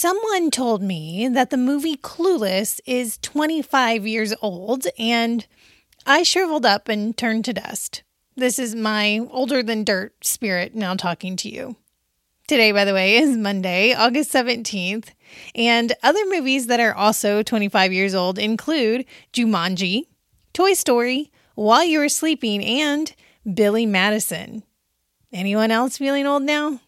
Someone told me that the movie Clueless is 25 years old, and I shriveled up and turned to dust. This is my older than dirt spirit now talking to you. Today, by the way, is Monday, August 17th, and other movies that are also 25 years old include Jumanji, Toy Story, While You Were Sleeping, and Billy Madison. Anyone else feeling old now?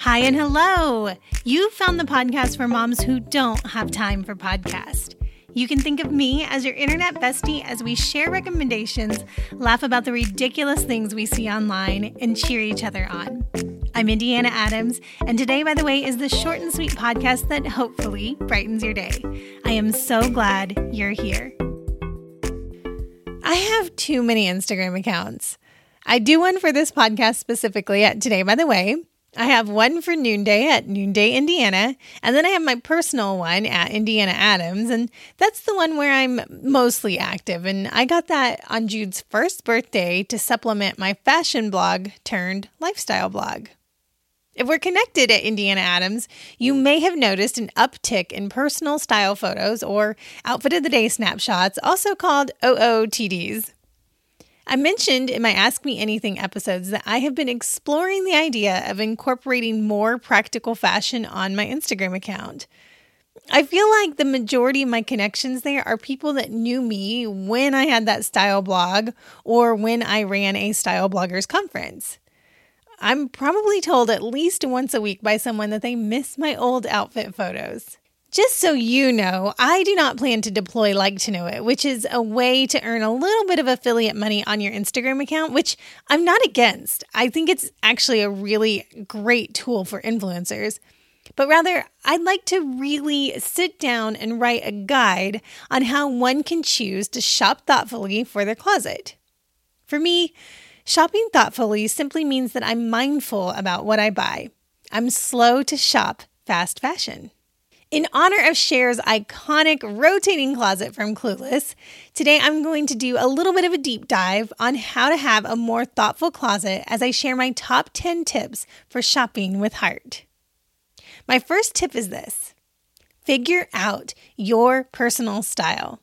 Hi and hello. You found the podcast for moms who don't have time for podcast. You can think of me as your internet bestie as we share recommendations, laugh about the ridiculous things we see online, and cheer each other on. I'm Indiana Adams, and today, by the way, is the short and sweet podcast that hopefully brightens your day. I am so glad you're here. I have too many Instagram accounts. I do one for this podcast specifically at today, by the way. I have one for Noonday at Noonday, Indiana, and then I have my personal one at Indiana Adams, and that's the one where I'm mostly active. And I got that on Jude's first birthday to supplement my fashion blog turned lifestyle blog. If we're connected at Indiana Adams, you may have noticed an uptick in personal style photos or outfit of the day snapshots, also called OOTDs. I mentioned in my Ask Me Anything episodes that I have been exploring the idea of incorporating more practical fashion on my Instagram account. I feel like the majority of my connections there are people that knew me when I had that style blog or when I ran a style bloggers conference. I'm probably told at least once a week by someone that they miss my old outfit photos. Just so you know, I do not plan to deploy Like to Know It, which is a way to earn a little bit of affiliate money on your Instagram account, which I'm not against. I think it's actually a really great tool for influencers. But rather, I'd like to really sit down and write a guide on how one can choose to shop thoughtfully for their closet. For me, shopping thoughtfully simply means that I'm mindful about what I buy. I'm slow to shop fast fashion. In honor of Cher's iconic rotating closet from Clueless, today I'm going to do a little bit of a deep dive on how to have a more thoughtful closet as I share my top 10 tips for shopping with heart. My first tip is this figure out your personal style.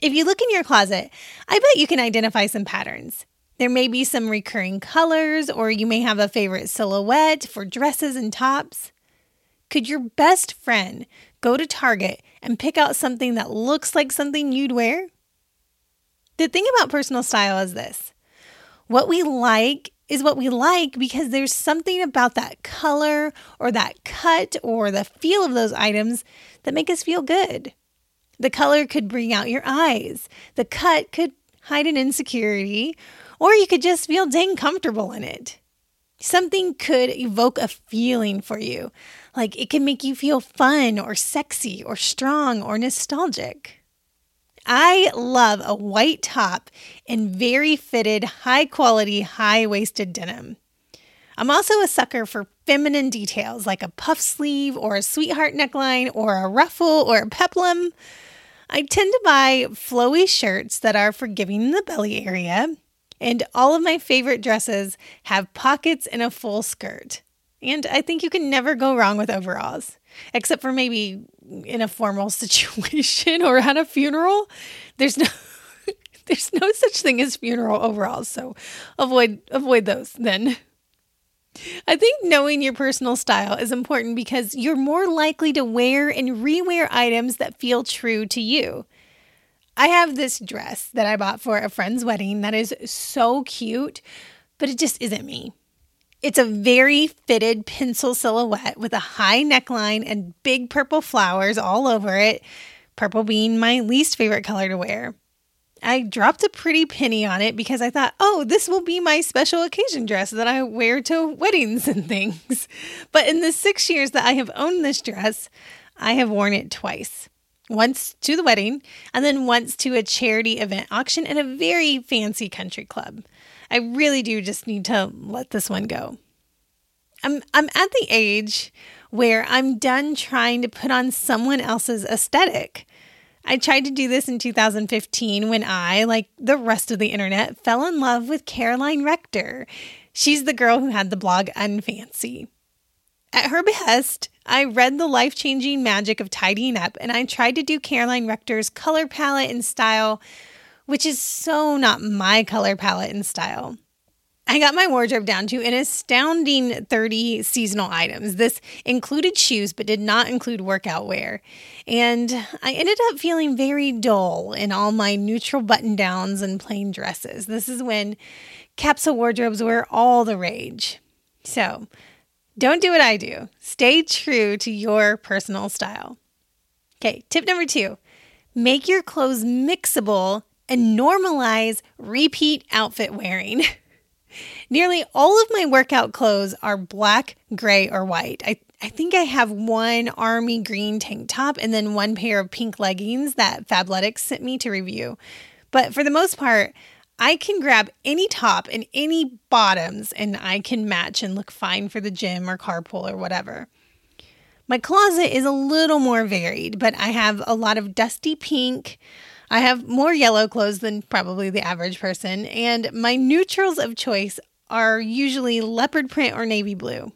If you look in your closet, I bet you can identify some patterns. There may be some recurring colors, or you may have a favorite silhouette for dresses and tops. Could your best friend go to Target and pick out something that looks like something you'd wear? The thing about personal style is this what we like is what we like because there's something about that color or that cut or the feel of those items that make us feel good. The color could bring out your eyes, the cut could hide an insecurity, or you could just feel dang comfortable in it. Something could evoke a feeling for you, like it can make you feel fun or sexy or strong or nostalgic. I love a white top and very fitted, high quality, high waisted denim. I'm also a sucker for feminine details like a puff sleeve or a sweetheart neckline or a ruffle or a peplum. I tend to buy flowy shirts that are for giving the belly area, and all of my favorite dresses have pockets and a full skirt. And I think you can never go wrong with overalls, except for maybe in a formal situation or at a funeral. There's no there's no such thing as funeral overalls, so avoid avoid those then. I think knowing your personal style is important because you're more likely to wear and rewear items that feel true to you. I have this dress that I bought for a friend's wedding that is so cute, but it just isn't me. It's a very fitted pencil silhouette with a high neckline and big purple flowers all over it, purple being my least favorite color to wear. I dropped a pretty penny on it because I thought, oh, this will be my special occasion dress that I wear to weddings and things. But in the six years that I have owned this dress, I have worn it twice once to the wedding, and then once to a charity event auction at a very fancy country club. I really do just need to let this one go. I'm I'm at the age where I'm done trying to put on someone else's aesthetic. I tried to do this in 2015 when I, like the rest of the internet, fell in love with Caroline Rector. She's the girl who had the blog Unfancy. At her behest, I read The Life Changing Magic of Tidying Up and I tried to do Caroline Rector's color palette and style, which is so not my color palette and style. I got my wardrobe down to an astounding 30 seasonal items. This included shoes, but did not include workout wear. And I ended up feeling very dull in all my neutral button downs and plain dresses. This is when capsule wardrobes were all the rage. So don't do what I do. Stay true to your personal style. Okay, tip number two make your clothes mixable and normalize repeat outfit wearing. Nearly all of my workout clothes are black, gray, or white. I, I think I have one army green tank top and then one pair of pink leggings that Fabletics sent me to review. But for the most part, I can grab any top and any bottoms and I can match and look fine for the gym or carpool or whatever. My closet is a little more varied, but I have a lot of dusty pink. I have more yellow clothes than probably the average person, and my neutrals of choice are usually leopard print or navy blue.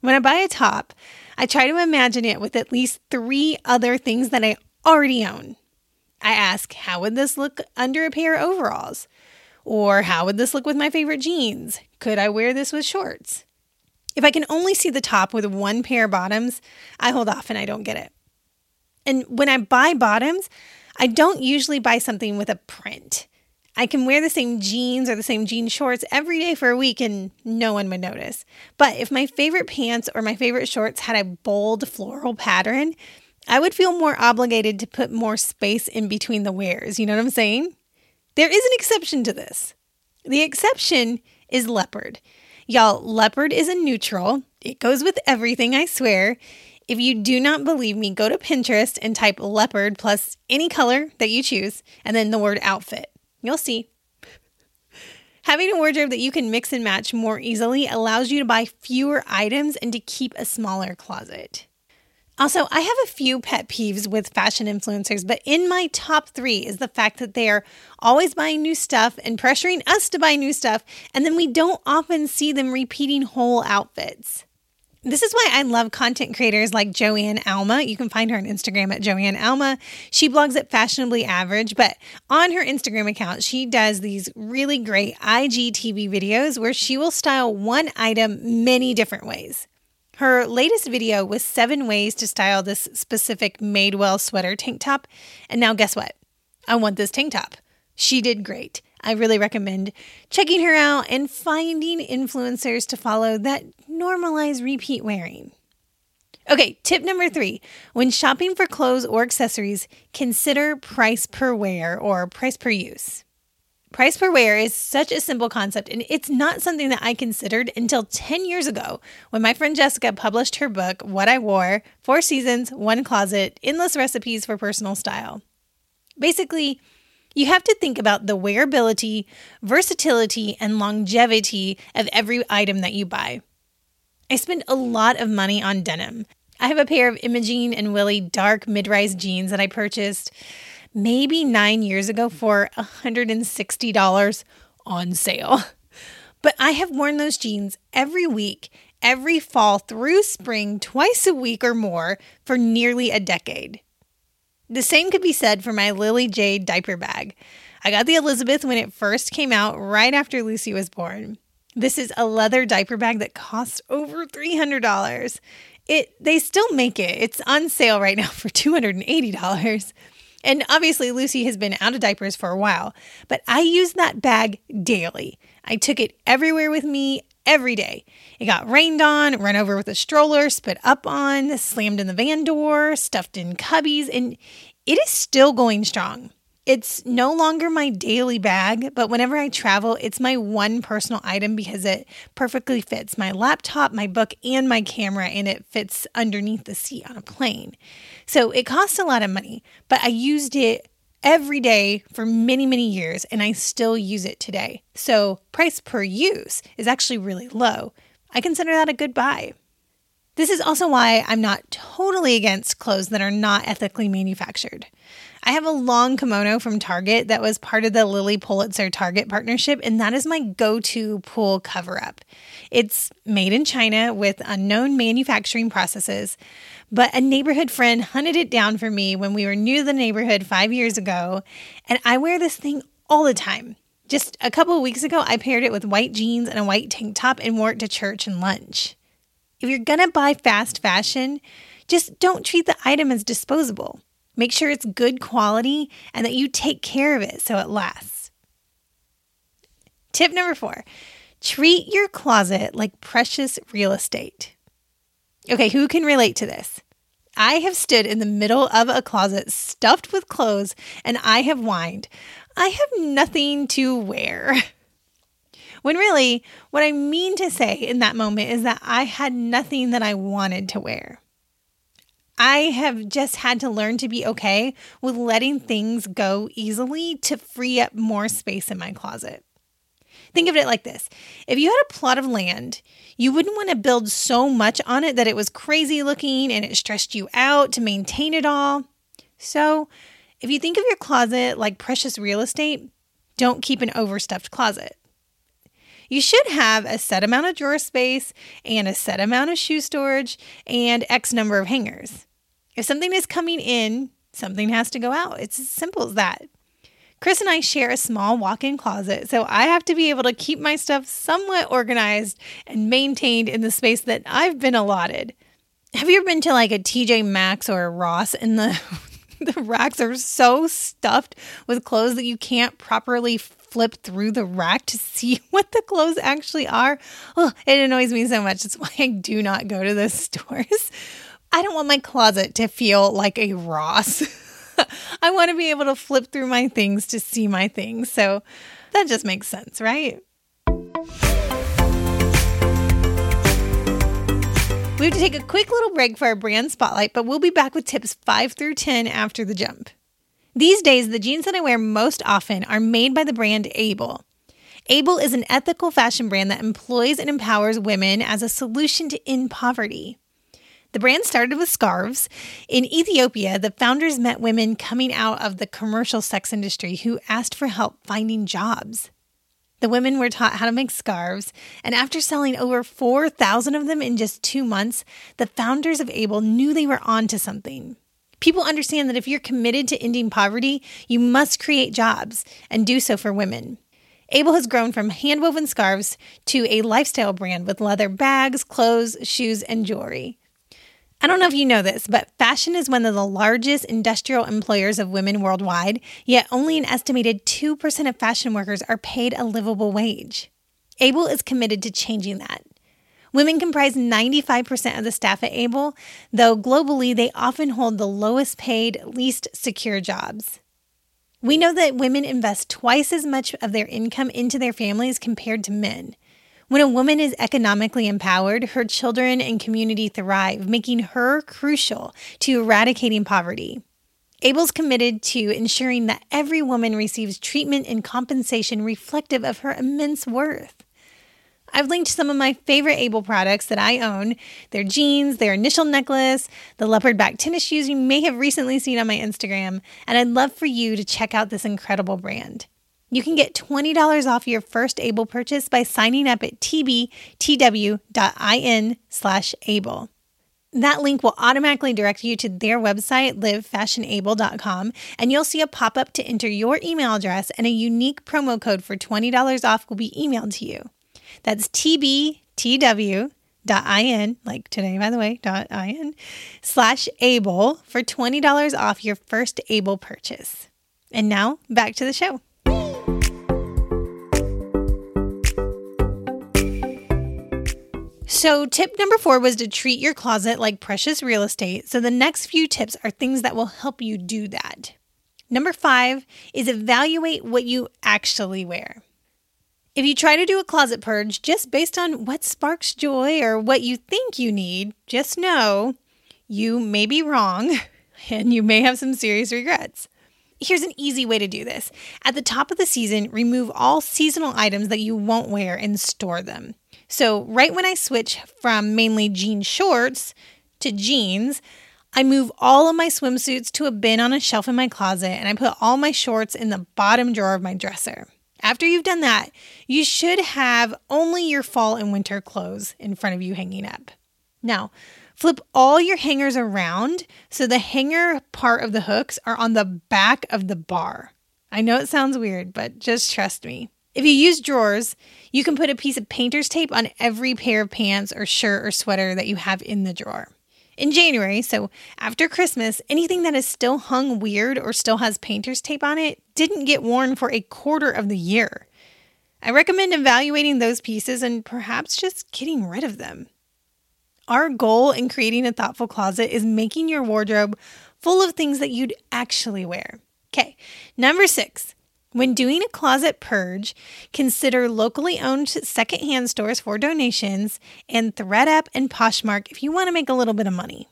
When I buy a top, I try to imagine it with at least three other things that I already own. I ask, how would this look under a pair of overalls? Or how would this look with my favorite jeans? Could I wear this with shorts? If I can only see the top with one pair of bottoms, I hold off and I don't get it. And when I buy bottoms, I don't usually buy something with a print. I can wear the same jeans or the same jean shorts every day for a week and no one would notice. But if my favorite pants or my favorite shorts had a bold floral pattern, I would feel more obligated to put more space in between the wears. You know what I'm saying? There is an exception to this. The exception is leopard. Y'all, leopard is a neutral. It goes with everything, I swear. If you do not believe me, go to Pinterest and type leopard plus any color that you choose and then the word outfit. You'll see. Having a wardrobe that you can mix and match more easily allows you to buy fewer items and to keep a smaller closet. Also, I have a few pet peeves with fashion influencers, but in my top three is the fact that they are always buying new stuff and pressuring us to buy new stuff, and then we don't often see them repeating whole outfits. This is why I love content creators like Joanne Alma. You can find her on Instagram at Joanne Alma. She blogs at Fashionably Average, but on her Instagram account, she does these really great IGTV videos where she will style one item many different ways. Her latest video was seven ways to style this specific Madewell sweater tank top. And now, guess what? I want this tank top. She did great. I really recommend checking her out and finding influencers to follow that normalize repeat wearing. Okay, tip number three when shopping for clothes or accessories, consider price per wear or price per use. Price per wear is such a simple concept, and it's not something that I considered until 10 years ago when my friend Jessica published her book, What I Wore Four Seasons, One Closet Endless Recipes for Personal Style. Basically, you have to think about the wearability, versatility, and longevity of every item that you buy. I spend a lot of money on denim. I have a pair of Imogene and Willie dark mid rise jeans that I purchased maybe nine years ago for $160 on sale. But I have worn those jeans every week, every fall through spring, twice a week or more for nearly a decade. The same could be said for my Lily Jade diaper bag. I got the Elizabeth when it first came out right after Lucy was born. This is a leather diaper bag that costs over $300. It they still make it. It's on sale right now for $280. And obviously Lucy has been out of diapers for a while, but I use that bag daily. I took it everywhere with me every day. It got rained on, run over with a stroller, spit up on, slammed in the van door, stuffed in cubbies, and it is still going strong. It's no longer my daily bag, but whenever I travel, it's my one personal item because it perfectly fits my laptop, my book, and my camera, and it fits underneath the seat on a plane. So it costs a lot of money, but I used it every day for many, many years, and I still use it today. So, price per use is actually really low. I consider that a good buy. This is also why I'm not totally against clothes that are not ethically manufactured. I have a long kimono from Target that was part of the Lilly Pulitzer Target partnership, and that is my go to pool cover up. It's made in China with unknown manufacturing processes, but a neighborhood friend hunted it down for me when we were new to the neighborhood five years ago, and I wear this thing all the time. Just a couple of weeks ago, I paired it with white jeans and a white tank top and wore it to church and lunch. If you're gonna buy fast fashion, just don't treat the item as disposable. Make sure it's good quality and that you take care of it so it lasts. Tip number four treat your closet like precious real estate. Okay, who can relate to this? I have stood in the middle of a closet stuffed with clothes and I have whined, I have nothing to wear. When really, what I mean to say in that moment is that I had nothing that I wanted to wear. I have just had to learn to be okay with letting things go easily to free up more space in my closet. Think of it like this if you had a plot of land, you wouldn't want to build so much on it that it was crazy looking and it stressed you out to maintain it all. So, if you think of your closet like precious real estate, don't keep an overstuffed closet. You should have a set amount of drawer space and a set amount of shoe storage and X number of hangers. If something is coming in, something has to go out. It's as simple as that. Chris and I share a small walk in closet, so I have to be able to keep my stuff somewhat organized and maintained in the space that I've been allotted. Have you ever been to like a TJ Maxx or a Ross and the the racks are so stuffed with clothes that you can't properly flip through the rack to see what the clothes actually are. Oh, it annoys me so much. That's why I do not go to those stores. I don't want my closet to feel like a Ross. I want to be able to flip through my things to see my things. So that just makes sense, right? We have to take a quick little break for our brand spotlight, but we'll be back with tips 5 through 10 after the jump. These days, the jeans that I wear most often are made by the brand Able. Able is an ethical fashion brand that employs and empowers women as a solution to end poverty. The brand started with scarves. In Ethiopia, the founders met women coming out of the commercial sex industry who asked for help finding jobs. The women were taught how to make scarves, and after selling over 4,000 of them in just two months, the founders of Able knew they were onto something. People understand that if you're committed to ending poverty, you must create jobs and do so for women. Able has grown from handwoven scarves to a lifestyle brand with leather bags, clothes, shoes, and jewelry. I don't know if you know this, but fashion is one of the largest industrial employers of women worldwide, yet only an estimated 2% of fashion workers are paid a livable wage. Able is committed to changing that. Women comprise 95% of the staff at Able, though globally they often hold the lowest paid, least secure jobs. We know that women invest twice as much of their income into their families compared to men. When a woman is economically empowered, her children and community thrive, making her crucial to eradicating poverty. Able's committed to ensuring that every woman receives treatment and compensation reflective of her immense worth. I've linked some of my favorite Able products that I own their jeans, their initial necklace, the leopard back tennis shoes you may have recently seen on my Instagram, and I'd love for you to check out this incredible brand. You can get $20 off your first Able purchase by signing up at tbtw.in slash able. That link will automatically direct you to their website, livefashionable.com, and you'll see a pop up to enter your email address, and a unique promo code for $20 off will be emailed to you. That's tbtw.in, like today, by the way, .in, slash able for $20 off your first Able purchase. And now back to the show. So, tip number four was to treat your closet like precious real estate. So, the next few tips are things that will help you do that. Number five is evaluate what you actually wear. If you try to do a closet purge just based on what sparks joy or what you think you need, just know you may be wrong and you may have some serious regrets. Here's an easy way to do this. At the top of the season, remove all seasonal items that you won't wear and store them. So, right when I switch from mainly jean shorts to jeans, I move all of my swimsuits to a bin on a shelf in my closet and I put all my shorts in the bottom drawer of my dresser. After you've done that, you should have only your fall and winter clothes in front of you hanging up. Now, flip all your hangers around so the hanger part of the hooks are on the back of the bar. I know it sounds weird, but just trust me. If you use drawers, you can put a piece of painter's tape on every pair of pants or shirt or sweater that you have in the drawer. In January, so after Christmas, anything that is still hung weird or still has painter's tape on it didn't get worn for a quarter of the year. I recommend evaluating those pieces and perhaps just getting rid of them. Our goal in creating a thoughtful closet is making your wardrobe full of things that you'd actually wear. Okay, number six. When doing a closet purge, consider locally owned secondhand stores for donations and ThredUp and Poshmark if you want to make a little bit of money.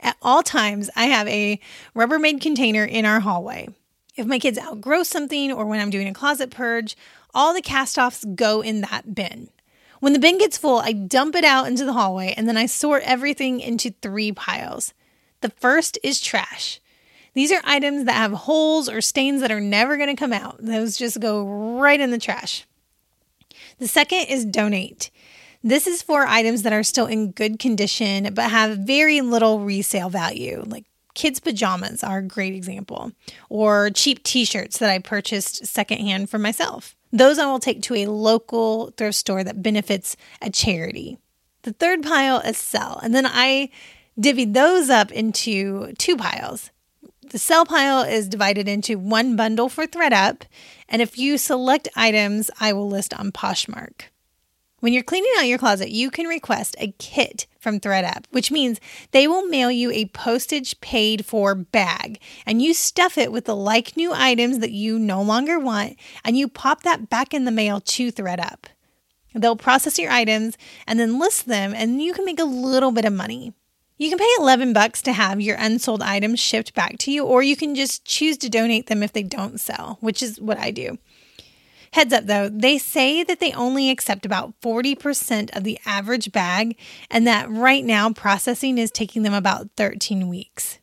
At all times, I have a Rubbermaid container in our hallway. If my kids outgrow something or when I'm doing a closet purge, all the cast offs go in that bin. When the bin gets full, I dump it out into the hallway and then I sort everything into three piles. The first is trash. These are items that have holes or stains that are never going to come out. Those just go right in the trash. The second is donate. This is for items that are still in good condition but have very little resale value, like kids' pajamas are a great example, or cheap t shirts that I purchased secondhand for myself. Those I will take to a local thrift store that benefits a charity. The third pile is sell, and then I divvy those up into two piles. The sell pile is divided into one bundle for ThredUp, and a few select items I will list on Poshmark. When you're cleaning out your closet, you can request a kit from ThredUp, which means they will mail you a postage paid for bag and you stuff it with the like new items that you no longer want and you pop that back in the mail to ThredUp. They'll process your items and then list them and you can make a little bit of money. You can pay 11 bucks to have your unsold items shipped back to you, or you can just choose to donate them if they don't sell, which is what I do. Heads up though, they say that they only accept about 40% of the average bag, and that right now processing is taking them about 13 weeks.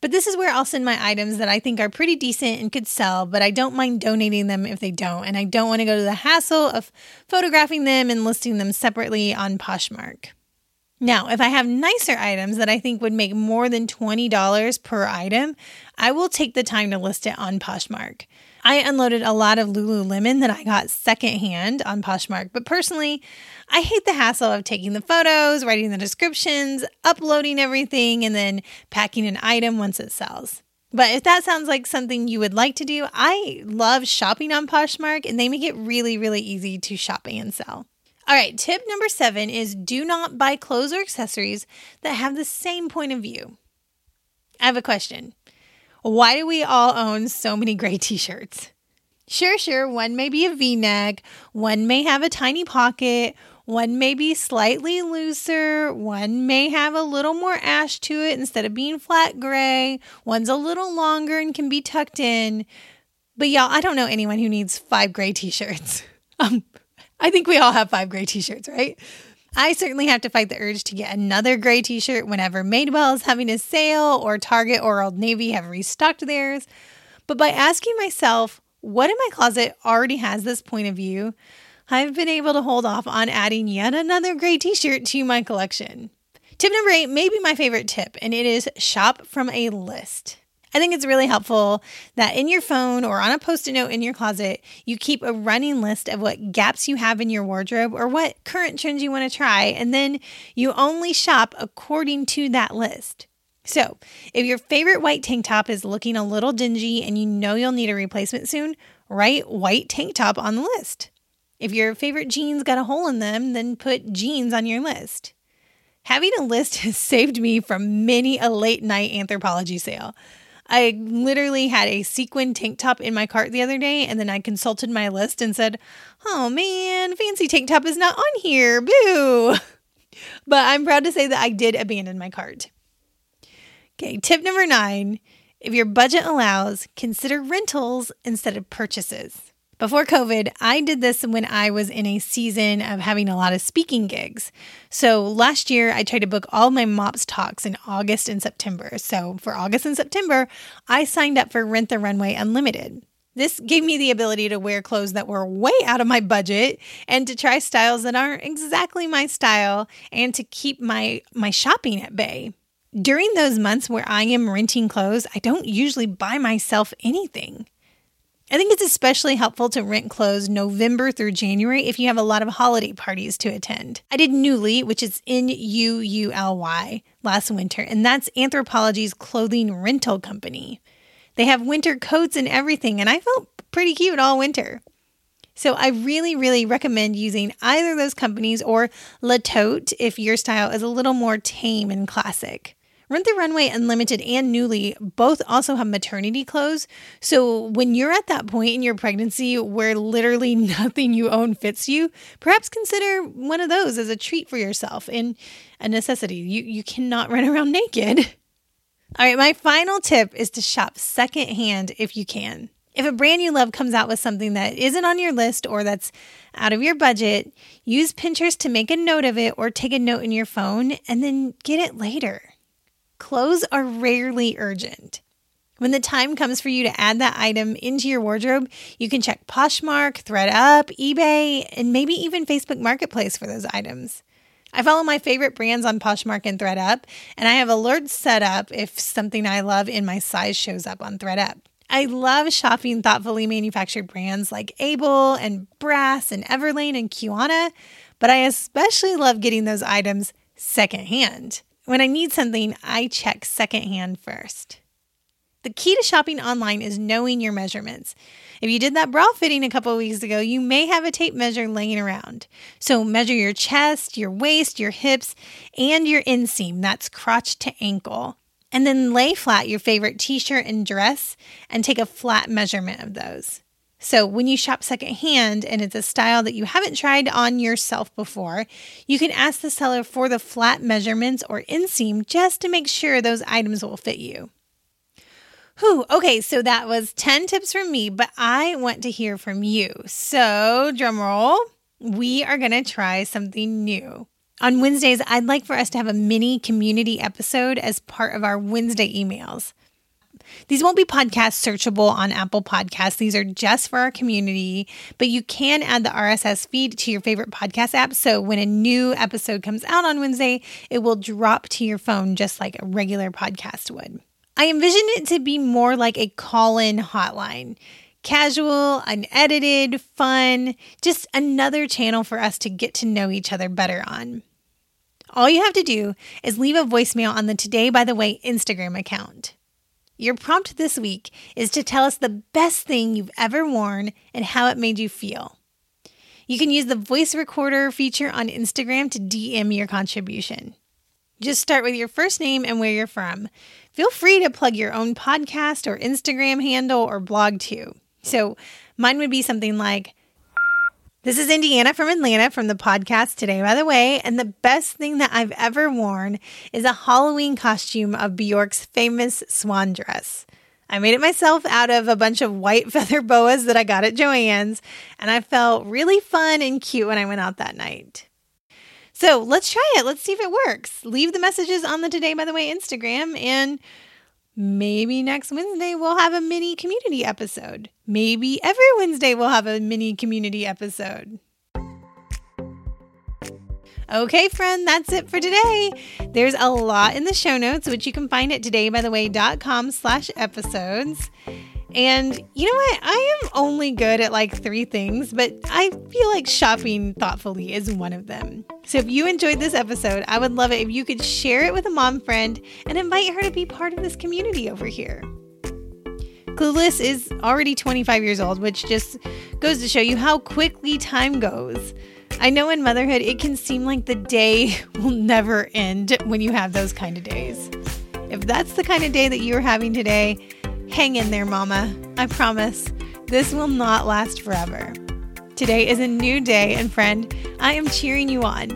But this is where I'll send my items that I think are pretty decent and could sell, but I don't mind donating them if they don't. And I don't want to go to the hassle of photographing them and listing them separately on Poshmark. Now, if I have nicer items that I think would make more than $20 per item, I will take the time to list it on Poshmark. I unloaded a lot of Lululemon that I got secondhand on Poshmark, but personally, I hate the hassle of taking the photos, writing the descriptions, uploading everything, and then packing an item once it sells. But if that sounds like something you would like to do, I love shopping on Poshmark and they make it really, really easy to shop and sell. All right, tip number seven is do not buy clothes or accessories that have the same point of view. I have a question. Why do we all own so many gray t shirts? Sure, sure, one may be a v neck, one may have a tiny pocket, one may be slightly looser, one may have a little more ash to it instead of being flat gray, one's a little longer and can be tucked in. But y'all, I don't know anyone who needs five gray t shirts. Um, I think we all have five gray t shirts, right? I certainly have to fight the urge to get another gray t shirt whenever Madewell is having a sale or Target or Old Navy have restocked theirs. But by asking myself, what in my closet already has this point of view, I've been able to hold off on adding yet another gray t shirt to my collection. Tip number eight may be my favorite tip, and it is shop from a list. I think it's really helpful that in your phone or on a post it note in your closet, you keep a running list of what gaps you have in your wardrobe or what current trends you want to try, and then you only shop according to that list. So, if your favorite white tank top is looking a little dingy and you know you'll need a replacement soon, write white tank top on the list. If your favorite jeans got a hole in them, then put jeans on your list. Having a list has saved me from many a late night Anthropologie sale. I literally had a sequin tank top in my cart the other day, and then I consulted my list and said, Oh man, fancy tank top is not on here. Boo. But I'm proud to say that I did abandon my cart. Okay, tip number nine if your budget allows, consider rentals instead of purchases. Before COVID, I did this when I was in a season of having a lot of speaking gigs. So last year, I tried to book all my MOPS talks in August and September. So for August and September, I signed up for Rent the Runway Unlimited. This gave me the ability to wear clothes that were way out of my budget and to try styles that aren't exactly my style and to keep my my shopping at bay. During those months where I am renting clothes, I don't usually buy myself anything. I think it's especially helpful to rent clothes November through January if you have a lot of holiday parties to attend. I did Nuuly, which is N U U L Y, last winter, and that's Anthropologie's clothing rental company. They have winter coats and everything, and I felt pretty cute all winter. So I really, really recommend using either those companies or Le Tote if your style is a little more tame and classic. Rent the Runway Unlimited and Nuuly both also have maternity clothes. So when you're at that point in your pregnancy where literally nothing you own fits you, perhaps consider one of those as a treat for yourself and a necessity. You you cannot run around naked. All right, my final tip is to shop secondhand if you can. If a brand you love comes out with something that isn't on your list or that's out of your budget, use Pinterest to make a note of it or take a note in your phone and then get it later. Clothes are rarely urgent. When the time comes for you to add that item into your wardrobe, you can check Poshmark, ThredUp, eBay, and maybe even Facebook Marketplace for those items. I follow my favorite brands on Poshmark and ThredUp, and I have alerts set up if something I love in my size shows up on ThredUp. I love shopping thoughtfully manufactured brands like Able and Brass and Everlane and Kiwana, but I especially love getting those items secondhand. When I need something, I check secondhand first. The key to shopping online is knowing your measurements. If you did that bra fitting a couple weeks ago, you may have a tape measure laying around. So measure your chest, your waist, your hips, and your inseam. That's crotch to ankle. And then lay flat your favorite t shirt and dress and take a flat measurement of those. So, when you shop secondhand and it's a style that you haven't tried on yourself before, you can ask the seller for the flat measurements or inseam just to make sure those items will fit you. Whew, okay, so that was 10 tips from me, but I want to hear from you. So, drumroll, we are going to try something new. On Wednesdays, I'd like for us to have a mini community episode as part of our Wednesday emails. These won't be podcast searchable on Apple Podcasts. These are just for our community, but you can add the RSS feed to your favorite podcast app. So when a new episode comes out on Wednesday, it will drop to your phone just like a regular podcast would. I envision it to be more like a call in hotline casual, unedited, fun, just another channel for us to get to know each other better on. All you have to do is leave a voicemail on the Today by the Way Instagram account. Your prompt this week is to tell us the best thing you've ever worn and how it made you feel. You can use the voice recorder feature on Instagram to DM your contribution. Just start with your first name and where you're from. Feel free to plug your own podcast or Instagram handle or blog too. So mine would be something like, this is Indiana from Atlanta from the podcast today, by the way. And the best thing that I've ever worn is a Halloween costume of Bjork's famous swan dress. I made it myself out of a bunch of white feather boas that I got at Joann's, and I felt really fun and cute when I went out that night. So let's try it. Let's see if it works. Leave the messages on the Today, by the way, Instagram, and maybe next Wednesday we'll have a mini community episode. Maybe every Wednesday we'll have a mini community episode. Okay, friend, that's it for today. There's a lot in the show notes, which you can find at todaybytheway.com slash episodes. And you know what? I am only good at like three things, but I feel like shopping thoughtfully is one of them. So if you enjoyed this episode, I would love it if you could share it with a mom friend and invite her to be part of this community over here. Clueless is already 25 years old, which just goes to show you how quickly time goes. I know in motherhood, it can seem like the day will never end when you have those kind of days. If that's the kind of day that you're having today, Hang in there, Mama. I promise this will not last forever. Today is a new day, and friend, I am cheering you on.